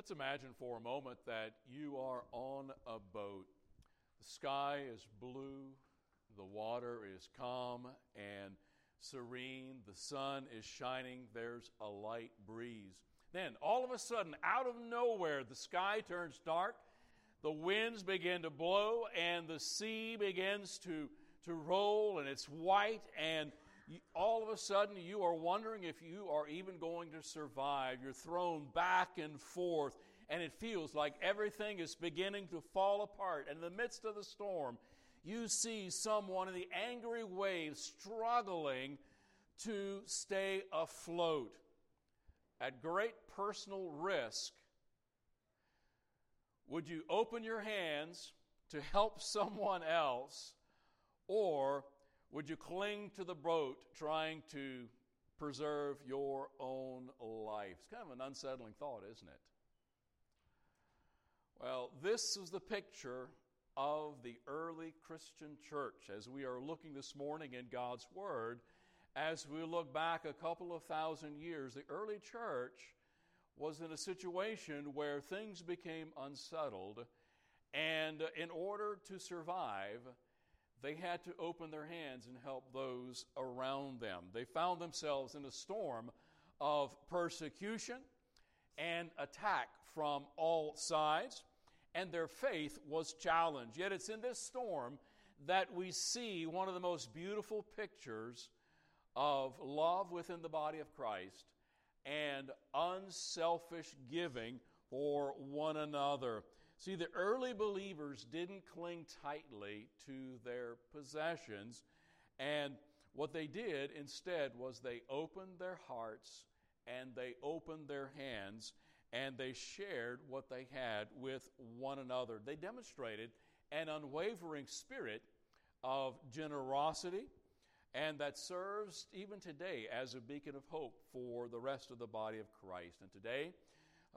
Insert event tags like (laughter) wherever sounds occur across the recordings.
Let's imagine for a moment that you are on a boat. The sky is blue, the water is calm and serene, the sun is shining, there's a light breeze. Then, all of a sudden, out of nowhere, the sky turns dark, the winds begin to blow, and the sea begins to, to roll, and it's white, and all of a sudden you are wondering if you are even going to survive. You're thrown back and forth, and it feels like everything is beginning to fall apart. And in the midst of the storm, you see someone in the angry waves struggling to stay afloat at great personal risk. Would you open your hands to help (laughs) someone else, or would you cling to the boat trying to preserve your own life? It's kind of an unsettling thought, isn't it? Well, this is the picture of the early Christian church as we are looking this morning in God's Word. As we look back a couple of thousand years, the early church was in a situation where things became unsettled, and in order to survive, they had to open their hands and help those around them. They found themselves in a storm of persecution and attack from all sides, and their faith was challenged. Yet it's in this storm that we see one of the most beautiful pictures of love within the body of Christ and unselfish giving for one another. See, the early believers didn't cling tightly to their possessions, and what they did instead was they opened their hearts and they opened their hands and they shared what they had with one another. They demonstrated an unwavering spirit of generosity, and that serves even today as a beacon of hope for the rest of the body of Christ. And today,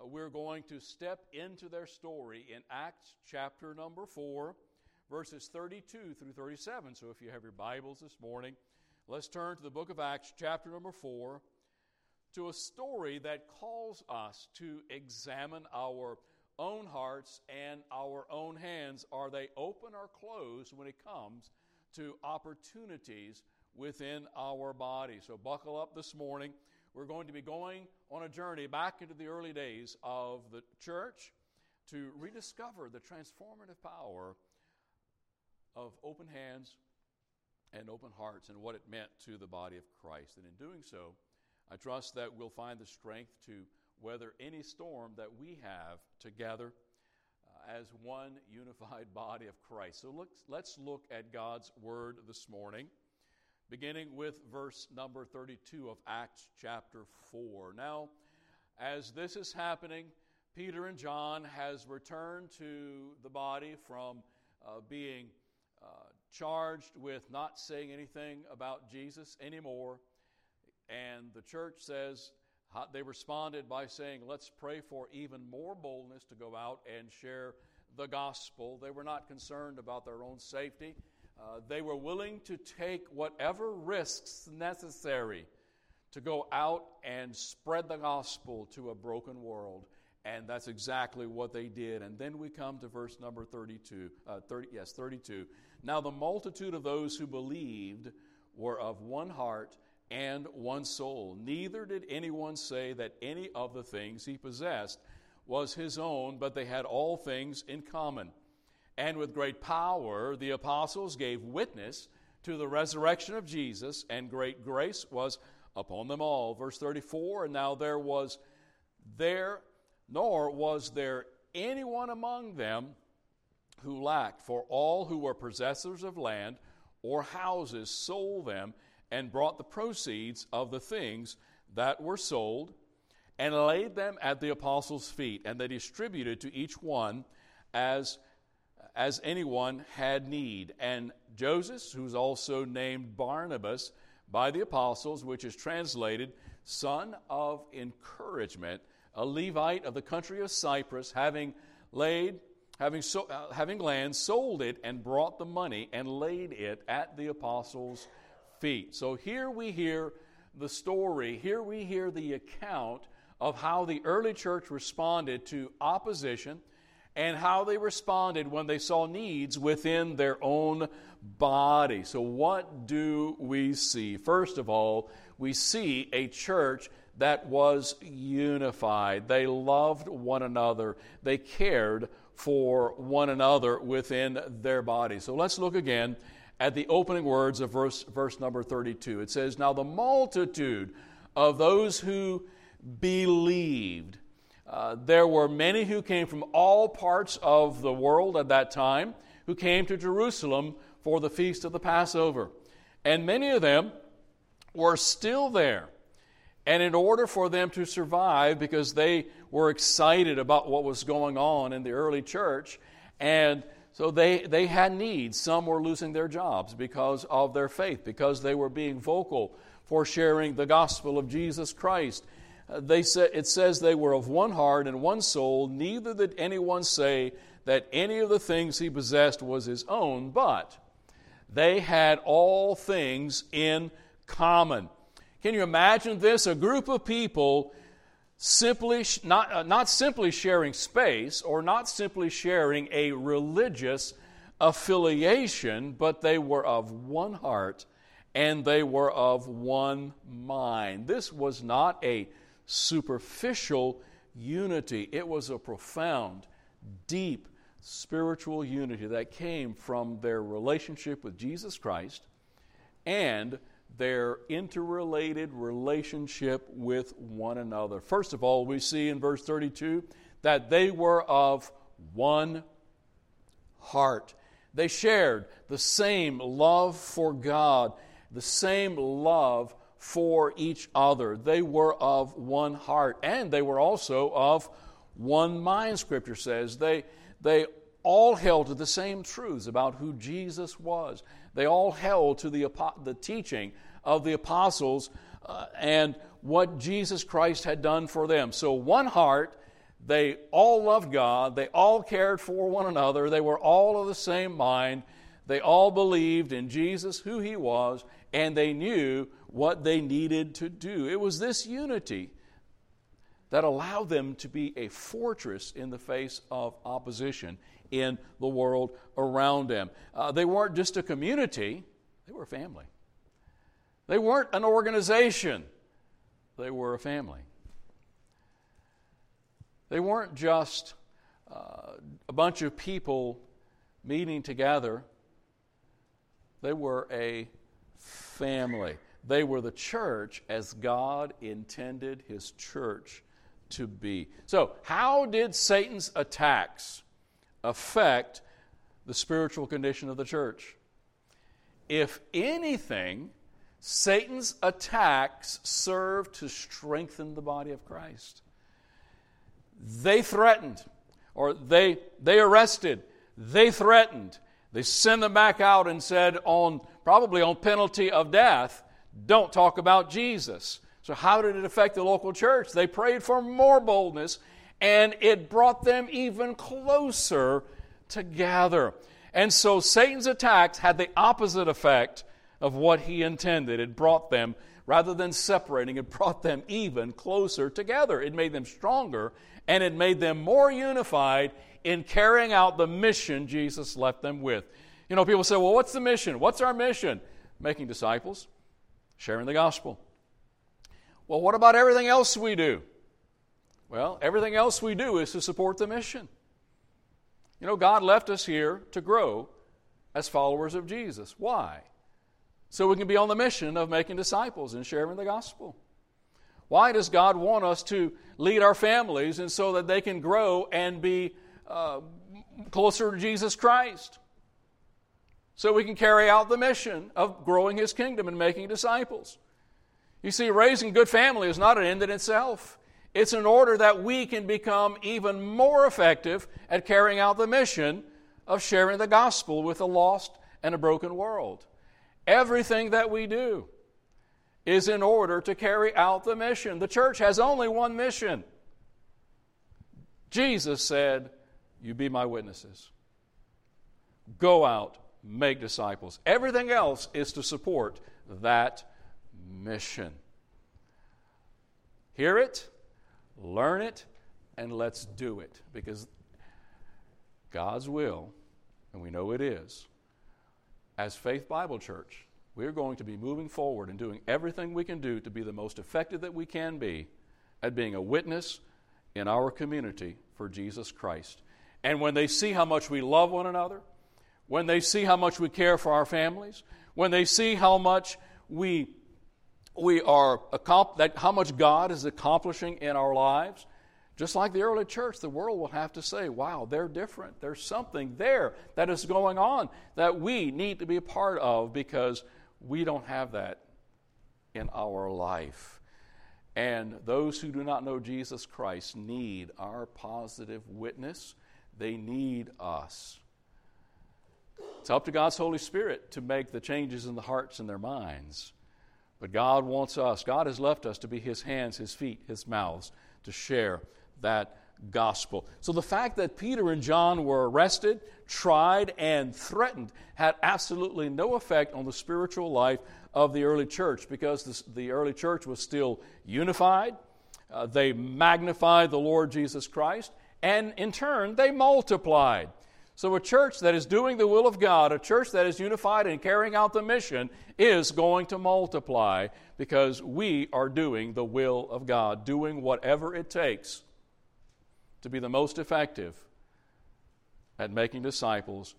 uh, we're going to step into their story in Acts chapter number 4, verses 32 through 37. So if you have your Bibles this morning, let's turn to the book of Acts chapter number 4 to a story that calls us to examine our own hearts and our own hands. Are they open or closed when it comes to opportunities within our body? So buckle up this morning we're going to be going on a journey back into the early days of the church to rediscover the transformative power of open hands and open hearts and what it meant to the body of Christ. And in doing so, I trust that we'll find the strength to weather any storm that we have together uh, as one unified (laughs) body of Christ. So look, let's look at God's Word this morning beginning with verse number 32 of Acts chapter 4. Now, as this is happening, Peter and John has returned to the body from uh, being uh, charged with not saying anything about Jesus anymore. And the church says, they responded by saying, Let's pray for even more boldness to go out and share the gospel. They were not concerned about their own safety. Uh, they were willing to take whatever risks necessary to go out and spread the gospel to a broken world. And that's exactly what they did. And then we come to verse number 32. Uh, 30, yes, 32. Now the multitude of those who believed were of one heart and one soul. Neither did anyone say that any of the things he possessed was his own, but they had all things in common. And with great power, the apostles gave witness to the resurrection of Jesus, and great grace was upon them all. Verse 34 And now there was there, nor was there anyone among them who lacked, for all who were possessors of land or houses sold them and brought the proceeds of the things that were sold and laid them at the apostles' feet, and they distributed to each one as as anyone had need. And Joseph, who's also named Barnabas by the apostles, which is translated son of encouragement, a Levite of the country of Cyprus, having laid having, so, uh, having land, sold it and brought the money and laid it at the apostles' feet. So here we hear the story, here we hear the account of how the early church responded to opposition and how they responded when they saw needs within their own body. So, what do we see? First of all, we see a church that was unified. They loved one another, they cared for one another within their body. So, let's look again at the opening words of verse, verse number 32. It says, Now the multitude of those who believed. Uh, there were many who came from all parts of the world at that time who came to Jerusalem for the feast of the Passover. And many of them were still there. And in order for them to survive, because they were excited about what was going on in the early church, and so they, they had needs. Some were losing their jobs because of their faith, because they were being vocal for sharing the gospel of Jesus Christ. They say, it says they were of one heart and one soul, neither did anyone say that any of the things he possessed was his own, but they had all things in common. Can you imagine this? A group of people simply not, uh, not simply sharing space or not simply sharing a religious affiliation, but they were of one heart and they were of one mind. This was not a superficial unity, it was a profound, deep spiritual unity that came from their relationship with Jesus Christ and their interrelated relationship with one another. First of all, we see in verse 32 that they were of one heart. They shared the same love for God, the same love for each other. They were of one heart, and they were also of one mind, Scripture says. They, they all held to the same truths about who Jesus was. They all held to the, the teaching of the apostles uh, and what Jesus Christ had done for them. So, one heart, they all loved God, they all cared for one another, they were all of the same mind, they all believed in Jesus, who He was, and they knew what they needed to do. It was this unity that allowed them to be a fortress in the face of opposition in the world around them. Uh, they weren't just a community, they were a family. They weren't an organization, they were a family. They weren't just uh, a bunch of people meeting together, they were a family. They were the church as God intended his church to be. So, how did Satan's attacks affect the spiritual condition of the church? If anything, Satan's attacks serve to strengthen the body of Christ. They threatened, or they, they arrested, they threatened, they sent them back out and said, on probably on penalty of death, don't talk about Jesus. So, how did it affect the local church? They prayed for more boldness, and it brought them even closer together. And so, Satan's attacks had the opposite effect of what he intended. It brought them, rather than separating, it brought them even closer together. It made them stronger, and it made them more unified in carrying out the mission Jesus left them with. You know, people say, well, what's the mission? What's our mission? Making disciples sharing the gospel. Well, what about everything else we do? Well, everything else we do is to support the mission. You know, God left us here to grow as followers of Jesus. Why? So we can be on the mission of making disciples and sharing the gospel. Why does God want us to lead our families and so that they can grow and be uh, closer to Jesus Christ? so we can carry out the mission of growing his kingdom and making disciples. You see, raising good family is not an end in itself. It's in order that we can become even more effective at carrying out the mission of sharing the gospel with a lost and a broken world. Everything that we do is in order to carry out the mission. The church has only one mission. Jesus said, You be my witnesses. Go out make disciples. Everything else is to support that mission. Hear it? learn it, and let's do it. Because God's will, and we know it is, as Faith Bible Church, we're going to be moving forward and doing everything we can do to be the most effective that we can be at being a witness in our community for Jesus Christ. And when they see how much we love one another, when they see how much we care for our families, when they see how much we, we are, that how much God is accomplishing in our lives, just like the early church, the world will have to say, wow, they're different. There's something there that is going on that we need to be a part of because we don't have that in our life. And those who do not know Jesus Christ need our positive witness. They need us. It's up to God's Holy Spirit to make the changes in the hearts and their minds. But God wants us, God has left us to be His hands, His feet, His mouths, to share that gospel. So the fact that Peter and John were arrested, tried, and threatened had absolutely no effect on the spiritual life of the early church because this, the early church was still unified. Uh, they magnified the Lord Jesus Christ, and in turn, they multiplied. So, a church that is doing the will of God, a church that is unified and carrying out the mission, is going to multiply because we are doing the will of God, doing whatever it takes to be the most effective at making disciples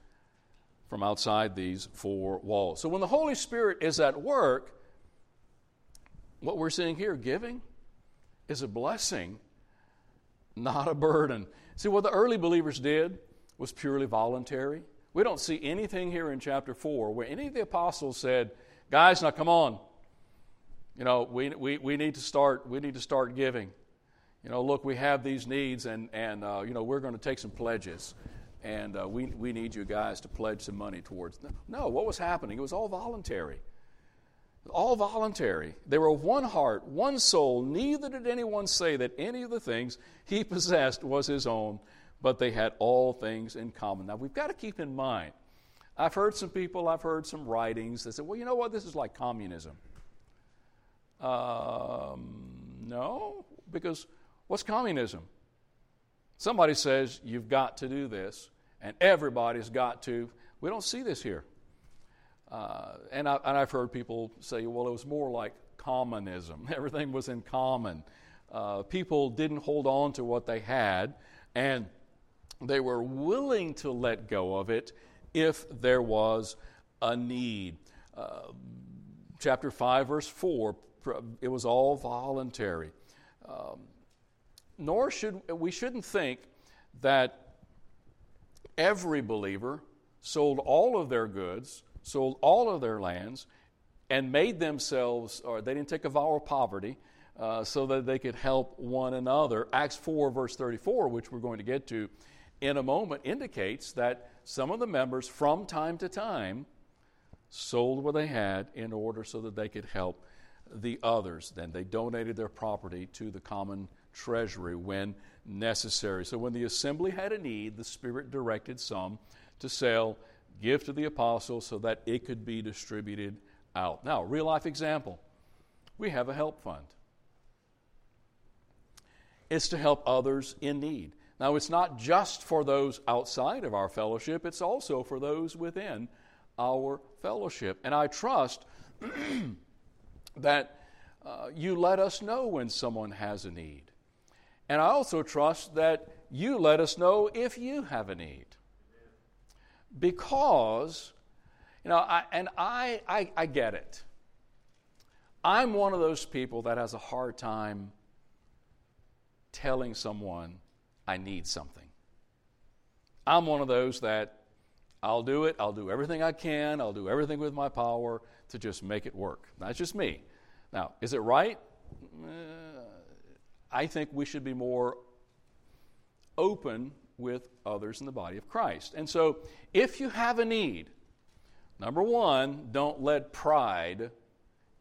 from outside these four walls. So when the Holy Spirit is at work, what we're seeing here, giving, is a blessing, not a burden. See, what the early believers did was purely voluntary. We don't see anything here in chapter 4 where any of the apostles said, Guys, now come on. You know, we, we, we, need to start, we need to start giving. You know, look, we have these needs, and, and uh, you know, we're going to take some pledges and uh, we, we need you guys to pledge some money towards them. No, what was happening? It was all voluntary. All voluntary. They were one heart, one soul. Neither did anyone say that any of the things he (laughs) possessed was his own, but they had all things in common. Now, we've got to keep in mind, I've heard some people, I've heard some writings that say, well, you know what, this is like communism. Um, no, because what's communism? Somebody says, you've got to do this and everybody's got to. We don't see this here. Uh, and, I, and I've heard people say, well, it was more like commonism. (laughs) Everything was in common. Uh, people didn't hold on to what they had, and they were willing to let go of it if there was a need. Uh, chapter 5, verse 4, it was all voluntary. Um, nor should we shouldn't think that every believer sold all of their goods, sold all of their lands, and made themselves, or they didn't take a vow of poverty, uh, so that they could help one another. Acts 4, verse 34, which we're going to get to in a moment, indicates that some of the members, from time to time, sold what they had in order so that they could help the others. Then they donated their property to the common treasury when necessary. So when the assembly had a need, the Spirit directed some to sell, give to the apostles so that it could be distributed out. Now, real life example we have a help fund. It's to help others in need. Now, it's not just for those outside of our fellowship, it's also for those within our fellowship. And I trust (clears throat) that uh, you let us know when someone has a need. And I also trust that you let us know if you have a need. Because, you know, I, and I, I, I get it. I'm one of those people that has a hard time telling someone I need something. I'm one of those that I'll do it, I'll do everything I can, I'll do everything with my power to just make it work. That's just me. Now, is it right? Uh, I think we should be more open with others in the body of Christ. And so, if you have a need, number one, don't let pride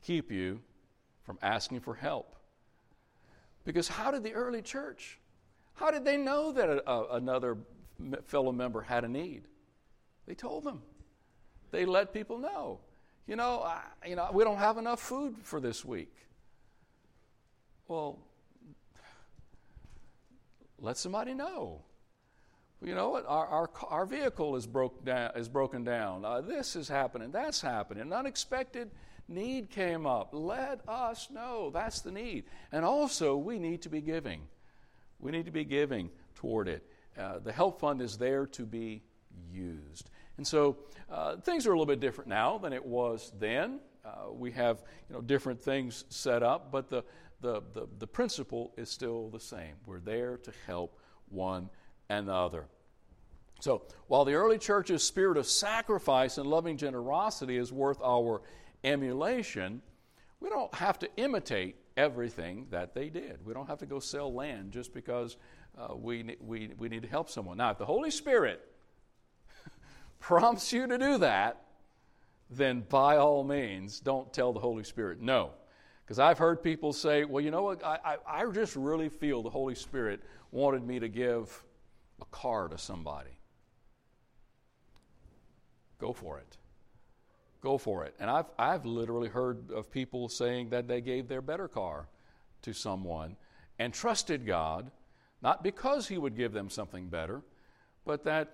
keep you from asking for help. Because how did the early church, how did they know that a, a, another fellow member had a need? They told them. They let people know. You know, I, you know, we don't have enough food for this week. Well, let somebody know. You know what? Our, our, our vehicle is, broke down, is broken down. Uh, this is happening. That's happening. An unexpected need came up. Let us know. That's the need. And also, we need to be giving. We need to be giving toward it. Uh, the help fund is there to be used. And so uh, things are a little bit different now than it was then. Uh, we have you know, different things set up, but the, the, the, the principle is still the same. We're there to help one another. So, while the early church's spirit of sacrifice and loving generosity is worth our emulation, we don't have to imitate everything that they did. We don't have to go sell land just because uh, we, we, we need to help someone. Now, if the Holy Spirit (laughs) prompts you to do that, then by all means, don't tell the Holy Spirit no. Because I've heard people say, well, you know what, I, I, I, just really feel the Holy Spirit wanted me to give a car to somebody. Go for it. Go for it. And I've, I've literally heard of people saying that they gave their better car to someone and trusted God, not because He would give them something better, but that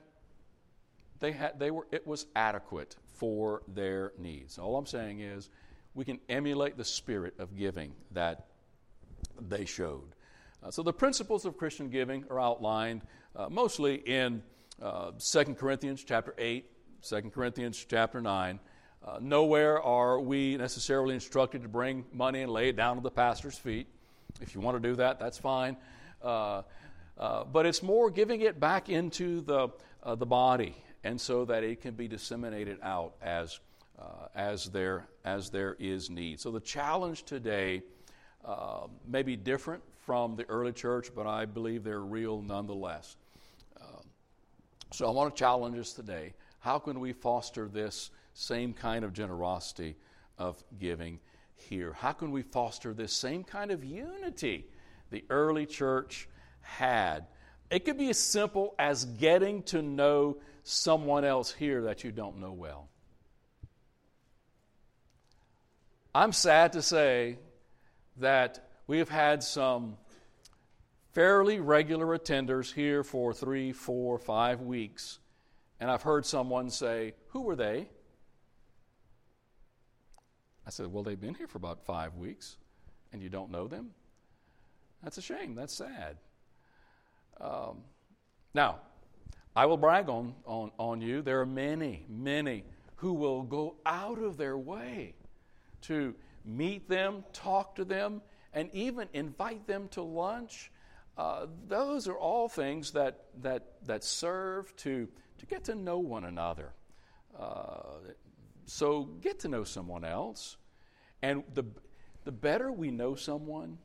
they had, they were, it was adequate for their needs. All I'm saying is we can emulate the spirit of giving that they showed. Uh, so the principles of Christian giving are outlined uh, mostly in uh, 2 Corinthians chapter 8, 2 Corinthians chapter 9. Uh, nowhere are we necessarily instructed to bring money and lay it down at the pastor's feet. If you want to do that, that's fine. Uh, uh, but it's more giving it back into the, the body and so that it can be disseminated out as, uh, as, there, as there is need. So the challenge today uh, may be different from the early church, but I believe they're real nonetheless. Uh, so I want to challenge us today. How can we foster this same kind of generosity of giving here? How can we foster this same kind of unity the early church had? It could be as simple as getting to know someone else here that you don't know well. I'm sad to say that we have had some fairly regular attenders here for three, four, five weeks, and I've heard someone say, Who were they? I said, Well, they've been here for about five weeks, and you don't know them? That's a shame. That's sad. Um, now, I will brag on, on, on you. There are many, many who will go out of their way to meet them, talk to them, and even invite them to lunch. Uh, those are all things that, that, that serve to, to get to know one another. Uh, so get to know someone else. And the, the better we know someone,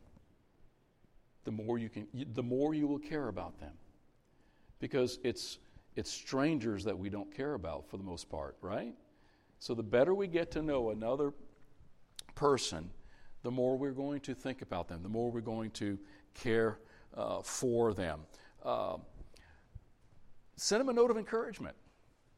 the more you, can, the more you will care about them because it's, it's strangers that we don't care about for the most part, right? So the better we get to know another person, the more we're going to think about them, the more we're going to care uh, for them. Uh, send them a note of encouragement.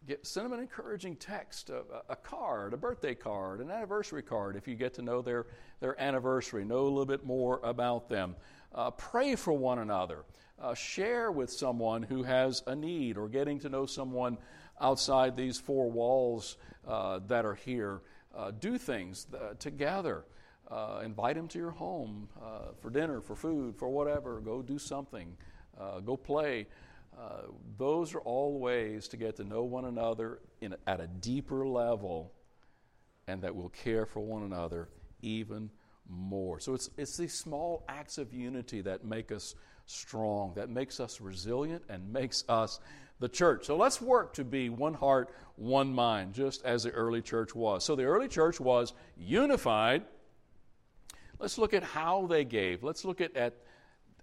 Get, send them an encouraging text, a, a, card, a birthday card, an anniversary card if you get to know their, their anniversary, know a little bit more about them. Uh, pray for one another uh, share with someone who has a need or getting to know someone outside these four walls uh, that are here. Uh, do things uh, together. Uh, invite them to your home uh, for dinner, for food, for whatever. Go do something. go play. those are all ways to get to know one another in, at a deeper level and that will care for one another even more. So it's, it's these small acts of unity that make us strong, that makes us resilient and makes us the church. So let's work to be one heart, one mind, just as the early church was. So the early church was unified. Let's look at how they gave. Let's look at, at,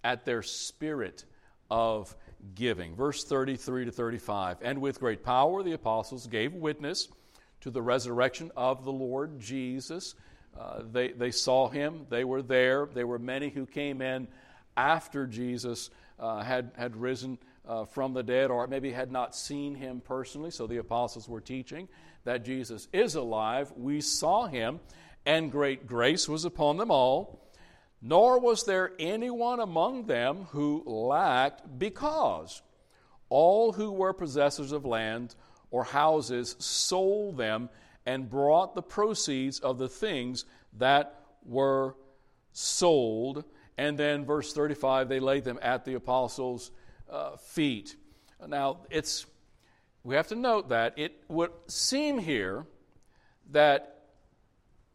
at their spirit of giving. Verse 33 to 35. And with great power the apostles gave witness to the resurrection of the Lord Jesus. Uh, they, they saw him, they were there. There were many who came in after Jesus uh, had, had risen uh, from the dead, or maybe had not seen him personally. So the apostles were teaching that Jesus is alive. We saw him, and great grace was upon them all. Nor was there anyone among them who lacked, because all who were possessors of land or houses sold them and brought the proceeds of the things that were sold. And then, verse 35, they laid them at the apostles' uh, feet. Now, it's we have to note that it would seem here that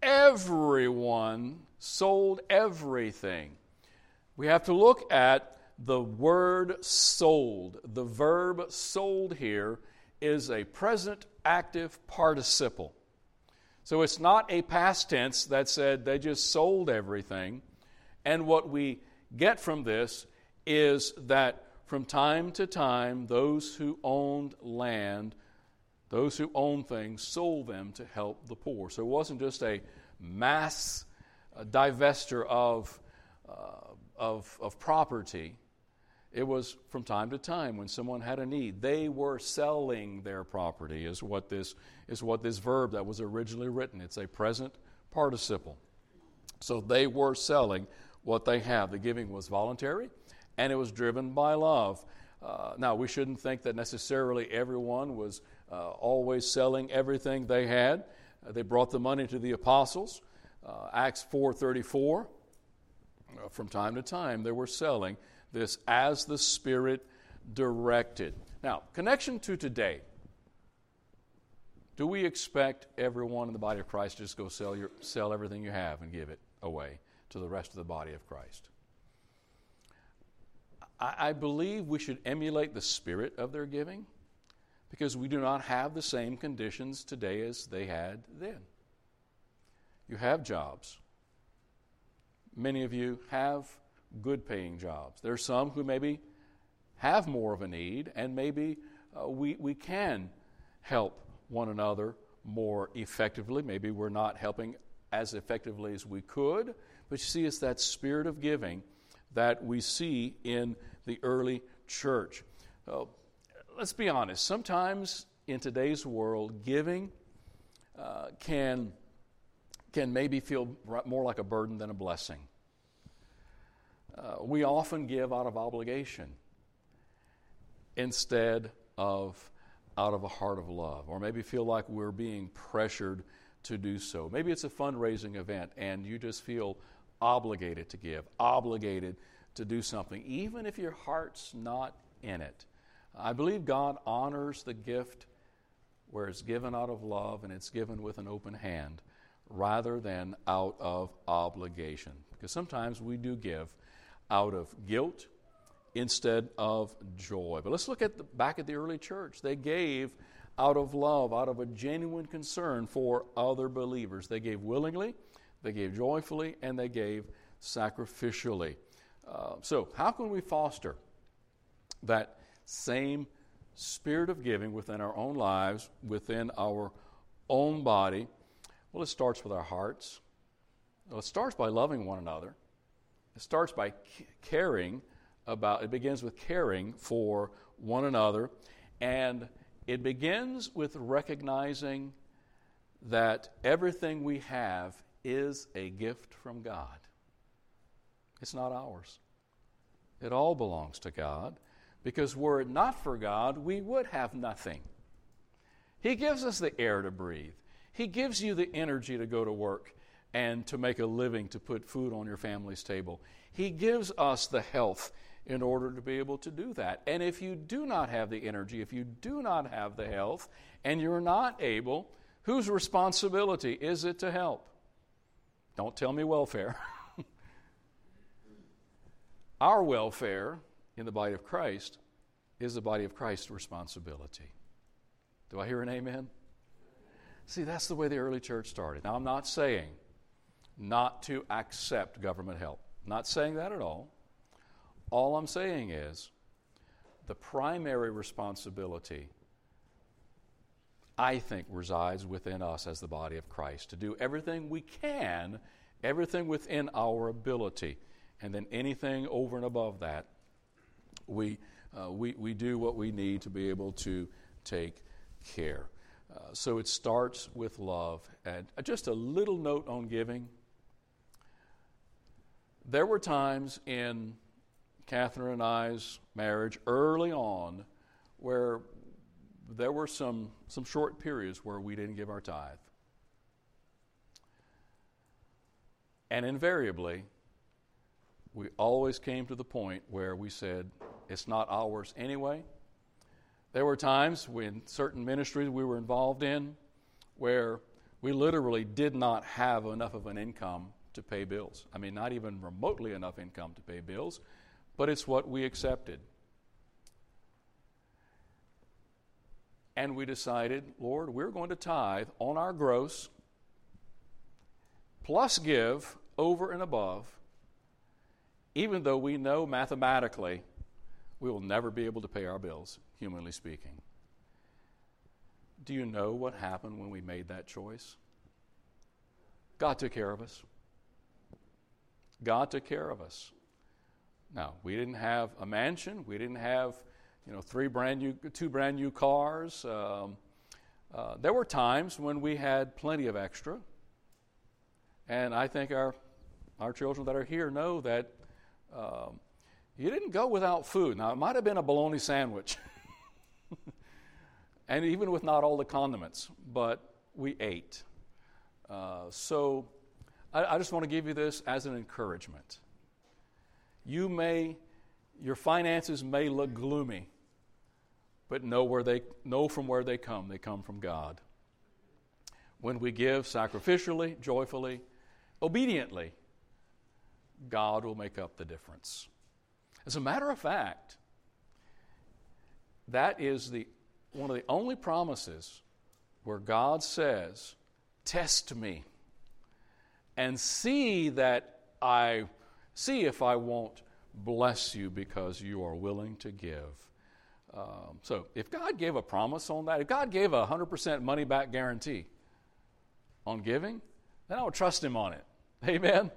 everyone sold everything. We have to look at the word sold. The verb sold here is a present active participle. So it's not a past tense that said they just sold everything. And what we get from this is that from time to time, those who owned land, those who owned things, sold them to help the poor. So it wasn't just a mass divester of, uh, of, of property. It was from time to time when someone had a need. They were selling their property, is what this, is what this verb that was originally written. It's a present participle. So they were selling what they have. The giving was voluntary and it was driven by love. Uh, now, we shouldn't think that necessarily everyone was uh, always selling everything they had. Uh, they brought the money to the apostles. Uh, Acts 4.34, uh, from time to time, they were selling this as the Spirit directed. Now, connection to today. Do we expect everyone in the body of Christ to just go sell, your, sell everything you have and give it away to the rest of the body of Christ? I, I believe we should emulate the spirit of their giving because we do not have the same conditions today as they had then. You have jobs. Many of you have good paying jobs. There are some who maybe have more of a need, and maybe uh, we, we can help one another more effectively. Maybe we're not helping as effectively as we could, but you see, it's that spirit of giving that we see in the early church. Uh, let's be honest, sometimes in today's world, giving uh, can, can maybe feel more like a burden than a blessing. Uh, we often give out of obligation instead of out of a heart of love, or maybe feel like we're being pressured to do so. Maybe it's a fundraising event and you just feel obligated to give, obligated to do something, even if your heart's not in it. I believe God honors the gift where it's given out of love and it's given with an open hand rather than out of obligation. Because sometimes we do give out of guilt instead of joy. But let's look at the, back at the early church. They gave out of love, out of a genuine concern for other believers. They gave willingly, they gave joyfully, and they gave sacrificially. Uh, so, how can we foster that same spirit of giving within our own lives, within our own body? Well, it starts with our hearts. Well, it starts by loving one another. It starts by caring about, it begins with caring for one another. And it begins with recognizing that everything we have is a gift from God. It's not ours. It all belongs to God because were it not for God, we would have nothing. He gives us the air to breathe, He gives you the energy to go to work and to make a living to put food on your family's table. He gives us the health in order to be able to do that. And if you do not have the energy, if you do not have the health, and you're not able, whose responsibility is it to help? Don't tell me welfare. (laughs) Our welfare in the body of Christ is the body of Christ's responsibility. Do I hear an amen? See, that's the way the early church started. Now, I'm not saying not to accept government help. Not saying that at all. All I'm saying is the primary responsibility, I think, resides within us as the body of Christ to do everything we can, everything within our ability and then anything over and above that, we, uh, we, we do what we need to be able to take care. Uh, so it starts with love. And just a little note on giving. there were times in Catherine and I's marriage early on where there were some, some short periods where we didn't give our tithe. And invariably, we always came to the point where we said, it's not ours anyway. There were times when certain ministries we were involved in where we literally did not have enough of an income to pay bills. I mean, not even remotely enough income to pay bills, but it's what we accepted. And we decided, Lord, we're going to tithe on our gross plus give over and above, even though we know mathematically we will never be able to pay our bills, humanly speaking. Do you know what happened when we made that choice? God took care of us. God took care of us. Now, we didn't have a mansion. We didn't have, you know, three brand new, two brand new cars. Um, uh, there were times when we had plenty of extra. And I think our, our children that are here know that um, you didn't go without food. Now, it might have been a bologna sandwich, (laughs) and even with not all the condiments, but we ate. Uh, so I, I just want to give you this as an encouragement. You may, your finances may look gloomy, but know where they know from where they come. They come from God. When we give sacrificially, joyfully, obediently, God will make up the difference. As a matter of fact, that is the, one of the only promises where God says, Test me and see that I see if I won't bless you because you are willing to give. Um, so, if God gave a promise on that, if God gave a 100% money back guarantee on giving, then I would trust Him on it. Amen?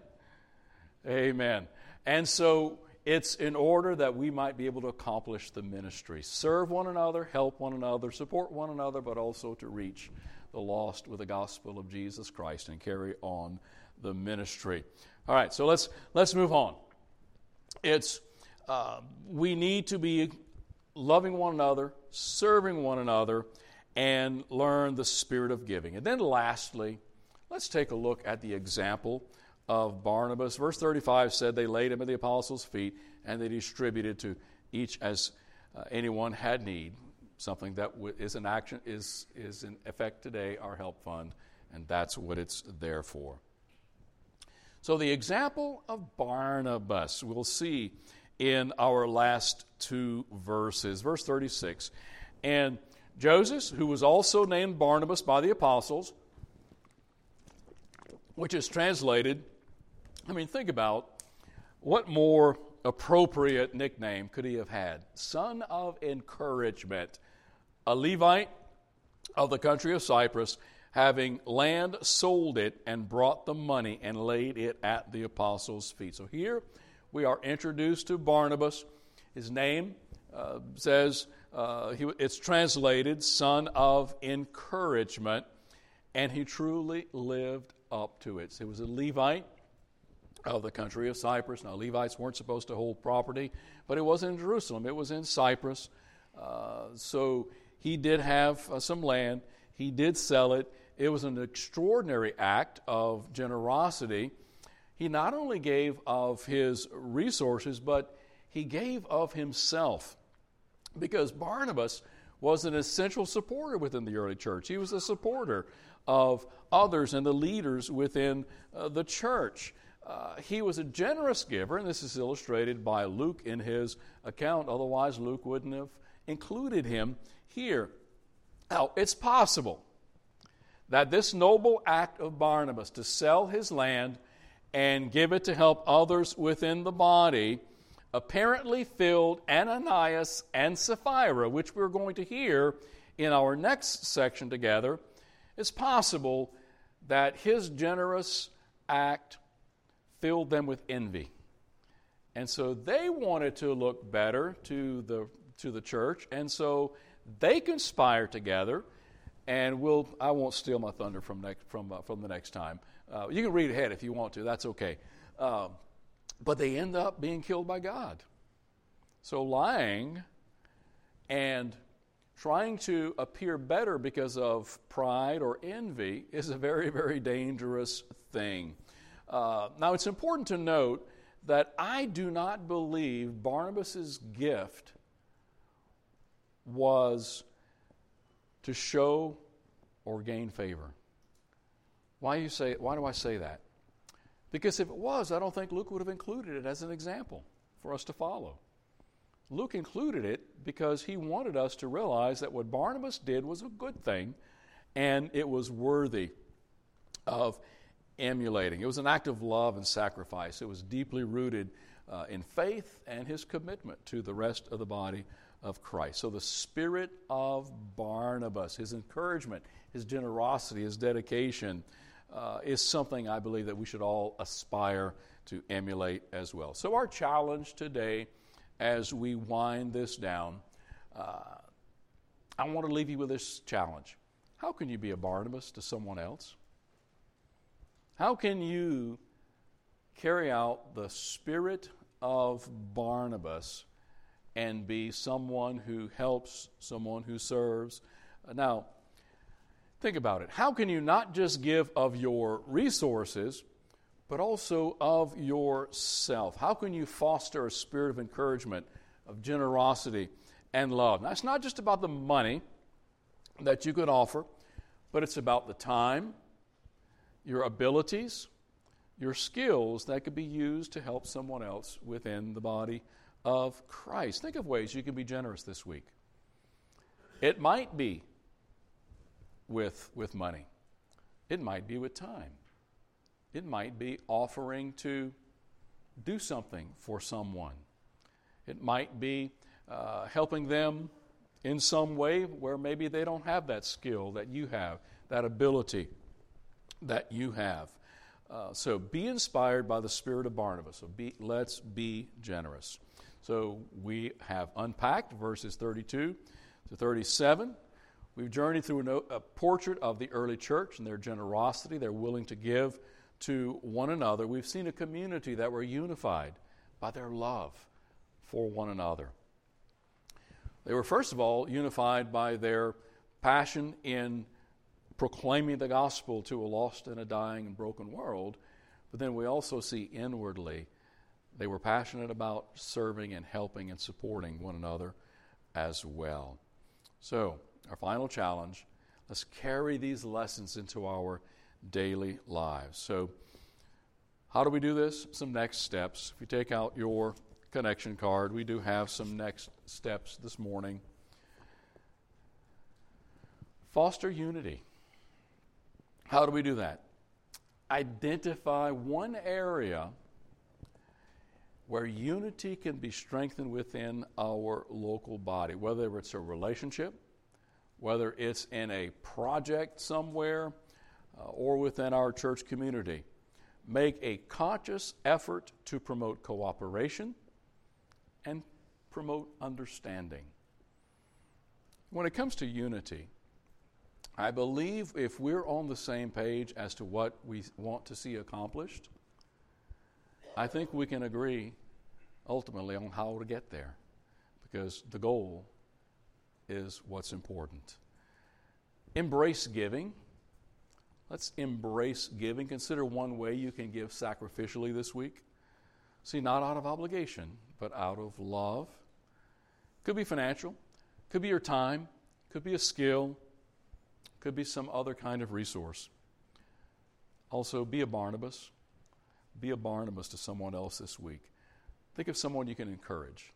Amen. And so, it's in order that we might be able to accomplish the ministry. Serve one another, help one another, support one another, but also to reach the lost with the gospel of Jesus Christ and carry on the ministry. All right, so let's let's move on. It's uh, we need to be loving one another, serving one another, and learn the spirit of giving. And then lastly, let's take a look at the example of Barnabas. Verse 35 said, They laid him at the apostles' feet, and they distributed to each as uh, anyone had need. Something that is in action is, is in effect today, our help fund, and that's what it's there for. So, the example of Barnabas we'll see in our last two verses. Verse 36 And Joseph, who was also named Barnabas by the apostles, which is translated I mean, think about what more appropriate nickname could he have had? Son of encouragement. A Levite of the country of Cyprus, having land, sold it, and brought the money and laid it at the apostles' feet. So here we are introduced to Barnabas. His name uh, says, uh, he, it's translated son of encouragement, and he truly lived up to it. So he was a Levite of the country of Cyprus. Now, Levites weren't supposed to hold property, but it wasn't in Jerusalem, it was in Cyprus. Uh, so he did have uh, some land, he did sell it. It was an extraordinary act of generosity. He not only gave of his resources, but he gave of himself. Because Barnabas was an essential supporter within the early church. He was a supporter of others and the leaders within uh, the church. Uh, he was a generous giver, and this is illustrated by Luke in his account. Otherwise, Luke wouldn't have included him here. Now, it's possible that this noble act of Barnabas to sell his land and give it to help others within the body apparently filled Ananias and Sapphira, which we're going to hear in our next section together. It's possible that his generous act filled them with envy. And so they wanted to look better to the, to the church, and so they conspire together. And we'll, I won't steal my thunder from, next, from, uh, from the next time. Uh, you can read ahead if you want to, that's okay. Um, but they end up being killed by God. So lying and trying to appear better because of pride or envy is a very, very dangerous thing. Uh, now, it's important to note that I do not believe Barnabas' gift was to show or gain favor. Why, you say, why do I say that? Because if it was, I don't think Luke would have included it as an example for us to follow. Luke included it because he wanted us to realize that what Barnabas did was a good thing and it was worthy of emulating. It was an act of love and sacrifice. It was deeply rooted uh, in faith and his commitment to the rest of the body of Christ. So the spirit of Barnabas, his encouragement, his generosity, his dedication, uh, is something I believe that we should all aspire to emulate as well. So, our challenge today, as we wind this down, uh, I want to leave you with this challenge. How can you be a Barnabas to someone else? How can you carry out the spirit of Barnabas and be someone who helps, someone who serves? Now, Think about it. How can you not just give of your resources, but also of yourself? How can you foster a spirit of encouragement, of generosity, and love? Now, it's not just about the money that you could offer, but it's about the time, your abilities, your skills that could be used to help someone else within the body of Christ. Think of ways you can be generous this week. It might be with, with money. It might be with time. It might be offering to do something for someone. It might be uh, helping them in some way where maybe they don't have that skill that you have, that ability that you have. Uh, so be inspired by the spirit of Barnabas. So be, let's be generous. So we have unpacked verses 32 to 37. We've journeyed through a portrait of the early church and their generosity, they're willing to give to one another. We've seen a community that were unified by their love for one another. They were, first of all, unified by their passion in proclaiming the gospel to a lost and a dying and broken world. But then we also see inwardly they were passionate about serving and helping and supporting one another as well. So, our final challenge. Let's carry these lessons into our daily lives. So, how do we do this? Some next steps. If you take out your connection card, we do have some next steps this morning. Foster unity. How do we do that? Identify one area where unity can be strengthened within our local body, whether it's a relationship, whether it's in a project somewhere uh, or within our church community. Make a conscious effort to promote cooperation and promote understanding. When it comes to unity, I believe if we're on the same page as to what we want to see accomplished, I think we can agree ultimately on how to get there because the goal is what's important. Embrace giving. Let's embrace giving. Consider one way you can give sacrificially this week. See, not out of obligation, but out of love. Could be financial, could be your time, could be a skill, could be some other kind of resource. Also, be a Barnabas. Be a Barnabas to someone else this week. Think of someone you can encourage.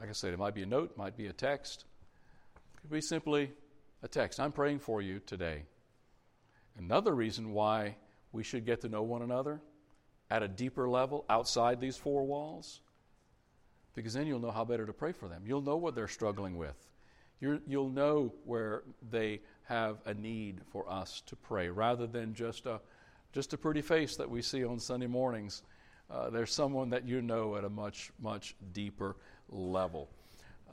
Like I said, it might be a note, might be a text, could be simply a text. I'm praying for you today. Another reason why we should get to know one another at a deeper level outside these four walls, because then you'll know how better to pray for them. You'll know what they're struggling with. You will know where they have a need for us to pray, rather than just a just a pretty face that we see on Sunday mornings. Uh, there's someone that you know at a much much deeper level.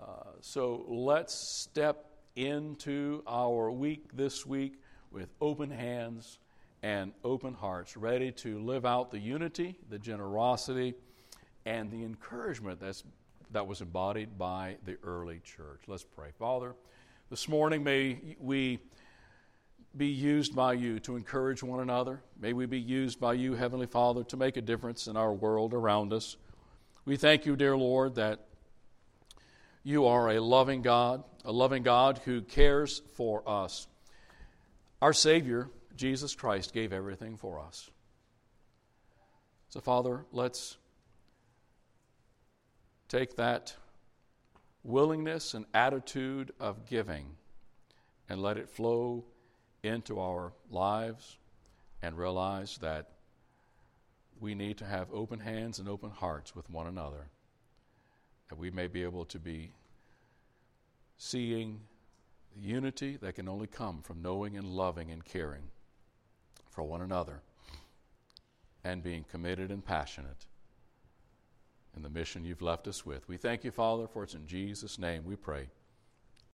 Uh, so let's step into our week this week with open hands and open hearts, ready to live out the unity, the generosity, and the encouragement that's, that was embodied by the early church. Let's pray. Father, this morning may we be used by you to encourage one another. May we be used by you, Heavenly Father, to make a difference in our world around us. We thank you, dear Lord, that you are a loving God, a loving God who cares for us. Our Savior, Jesus Christ, gave everything for us. So, Father, let's take that willingness and attitude of giving and let it flow into our lives and realize that we need to have open hands and open hearts with one another, that we may be able to be seeing the unity that can only come from knowing and loving and caring for one another and being committed and passionate in the mission you've left us with. We thank you, Father, for it's in Jesus' name we pray.